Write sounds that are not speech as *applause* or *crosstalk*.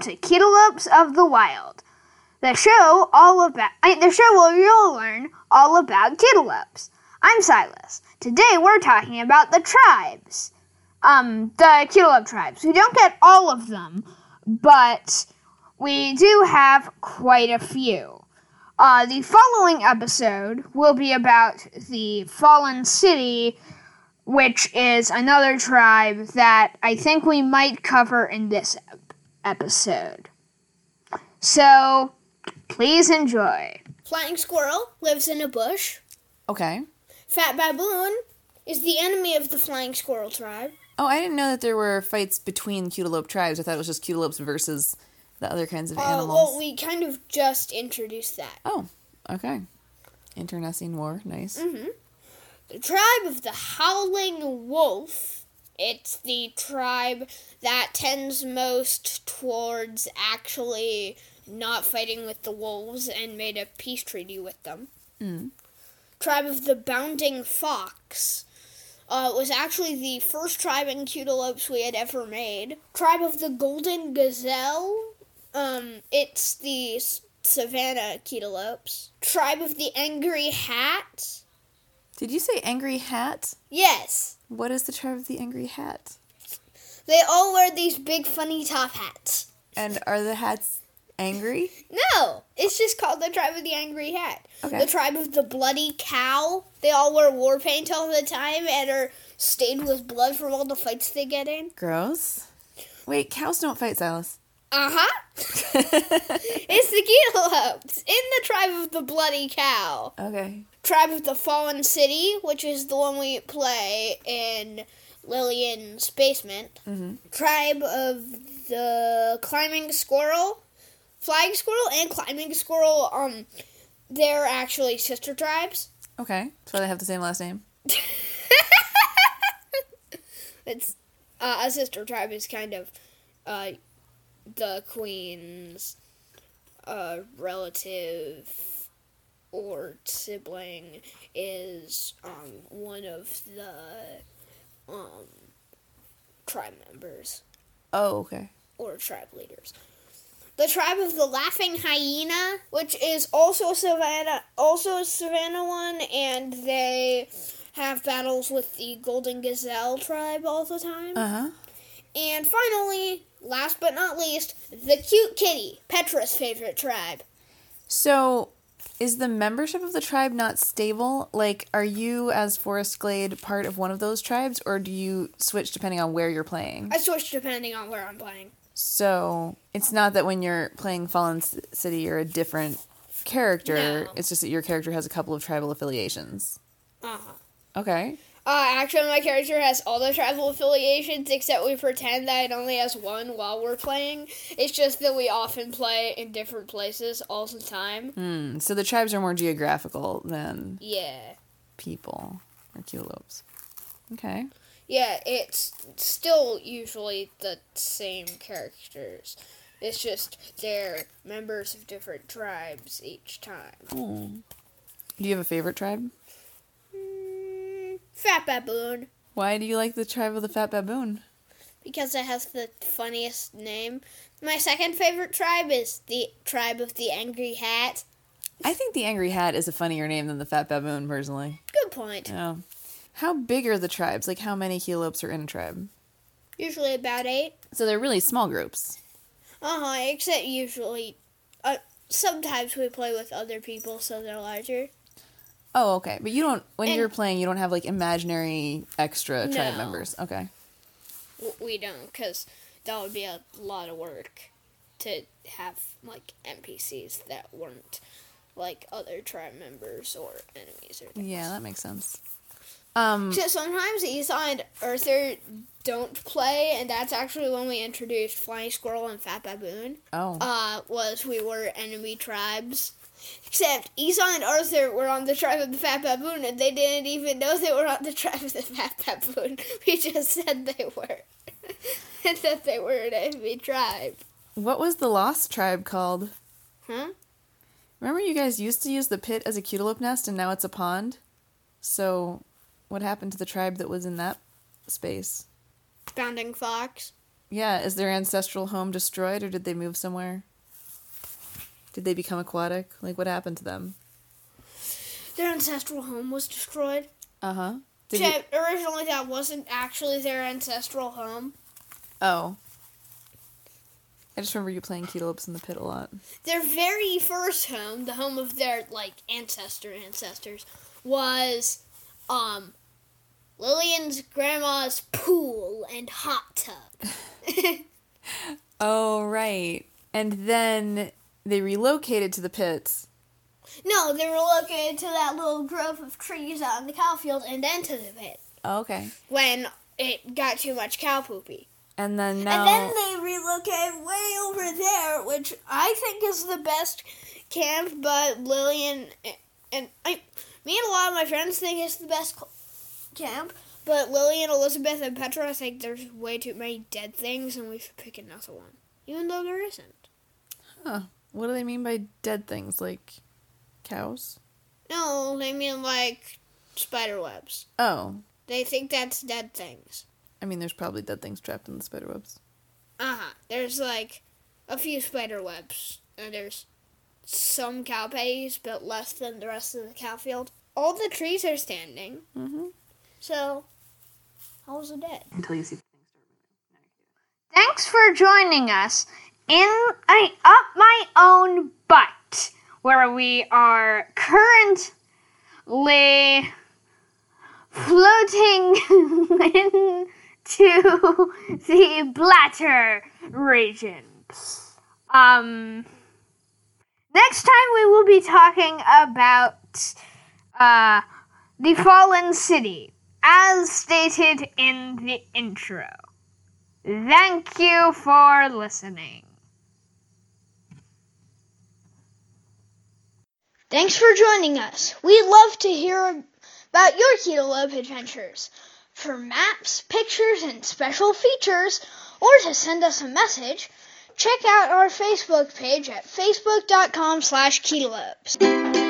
to Ketelopes of the Wild, the show all about the show where you'll learn all about Ketelopes. I'm Silas. Today we're talking about the tribes, um, the Ketelope tribes. We don't get all of them, but we do have quite a few. Uh, the following episode will be about the Fallen City which is another tribe that I think we might cover in this episode. So, please enjoy. Flying squirrel lives in a bush. Okay. Fat baboon is the enemy of the flying squirrel tribe. Oh, I didn't know that there were fights between Cutilope tribes. I thought it was just Cutilopes versus the other kinds of Uh, animals. well, we kind of just introduced that. Oh, okay. Internecine war, nice. Mm-hmm. The tribe of the howling wolf. It's the tribe that tends most towards actually not fighting with the wolves and made a peace treaty with them. Mm. Tribe of the bounding fox. Uh, was actually the first tribe in Cutilopes we had ever made. Tribe of the golden gazelle. Um, it's the savannah Cutilopes. Tribe of the angry hat. Did you say Angry Hat? Yes. What is the tribe of the Angry Hat? They all wear these big funny top hats. And are the hats angry? No, it's just called the tribe of the angry hat. Okay. The tribe of the bloody cow. They all wear war paint all the time and are stained with blood from all the fights they get in. Gross. Wait, cows don't fight, Silas. Uh huh. *laughs* it's the Ketelopes in the tribe of the bloody cow. okay. Tribe of the fallen city, which is the one we play in Lillian's basement. Mm-hmm. Tribe of the climbing squirrel, flying squirrel, and climbing squirrel. Um, they're actually sister tribes. Okay. So they have the same last name. *laughs* it's uh, a sister tribe is kind of uh, the queen's uh, relative or sibling is um, one of the um, tribe members Oh, okay. or tribe leaders. The tribe of the laughing hyena, which is also savannah, also a savannah one, and they have battles with the golden gazelle tribe all the time. Uh huh. And finally, last but not least, the cute kitty, Petra's favorite tribe. So, is the membership of the tribe not stable? Like, are you, as Forest Glade, part of one of those tribes, or do you switch depending on where you're playing? I switch depending on where I'm playing. So, it's not that when you're playing Fallen City, you're a different character. No. It's just that your character has a couple of tribal affiliations. Uh huh. Okay. Uh, actually, my character has all the tribal affiliations except we pretend that it only has one while we're playing. It's just that we often play in different places all the time. Hmm. So the tribes are more geographical than Yeah. people or Culopes. Okay. Yeah, it's still usually the same characters. It's just they're members of different tribes each time. Hmm. Do you have a favorite tribe? Fat Baboon. Why do you like the tribe of the Fat Baboon? because it has the funniest name. My second favorite tribe is the tribe of the Angry Hat. I think the Angry Hat is a funnier name than the Fat Baboon, personally. Good point. Yeah. How big are the tribes? Like, how many Helopes are in a tribe? Usually about eight. So they're really small groups. Uh huh. Except usually, uh, sometimes we play with other people, so they're larger. Oh, okay. But you don't, when And- you're playing, you don't have like imaginary extra tribe members. Okay. We don't, because that would be a lot of work to have like NPCs that weren't like other tribe members or enemies or things. Yeah, that makes sense. Um, So sometimes Esau and Arthur don't play, and that's actually when we introduced Flying Squirrel and Fat Baboon. oh. Uh, was we were enemy tribes. Except Esau and Arthur were on the tribe of the Fat Baboon, and they didn't even know they were on the tribe of the Fat Baboon. *laughs* We just said they were, *laughs* and that they were an enemy tribe. What was the Lost tribe called? Huh? Remember you guys used to use the pit as a cutilope nest and now it's a pond? So, what happened to the tribe that was in that space? Bounding Fox. Yeah, is their ancestral home destroyed or did they move somewhere? Did they become aquatic? Like what happened to them? Their ancestral home was destroyed. Uh huh. You- originally that wasn't actually their ancestral home. oh. I just remember you playing Ketelopes in the pit a lot. Their very first home, the home of their like ancestor ancestors, was um Lillian's grandma's pool and hot tub. *laughs* *laughs* Oh, right. And then they relocated to the pits. no, they looking into that little grove of trees out in the cow field and then to the pit Oh, okay. when it got too much cow poopy. And then now. And then they relocated way over there, which I think is the best camp. But Lillian and I, me and a lot of my friends think it's the best camp. But Lillian, Elizabeth, and Petra think there's way too many dead things, and we should pick another one, even though there isn't. Huh. What do they mean by dead things? Like cows? No, they mean like spider webs. Oh. They think that's dead things. I mean, there's probably dead things trapped in the spider webs. Uh huh. There's like a few spider webs, and there's some cow patties, but less than the rest of the cow field. All the trees are standing, Mm-hmm. so how's the dead? Until you see the things start moving. Thanks for joining us in I Up My Own Butt, where we are currently floating *laughs* into the Blatter region. Um, next time we will be talking about uh, the Fallen City, as stated in the intro. Thank you for listening. Thanks for joining us. We'd love to hear about your Ketelope adventures. For maps, pictures, and special features, or to send us a message, check out our Facebook page at facebook.com slash Ketelopes.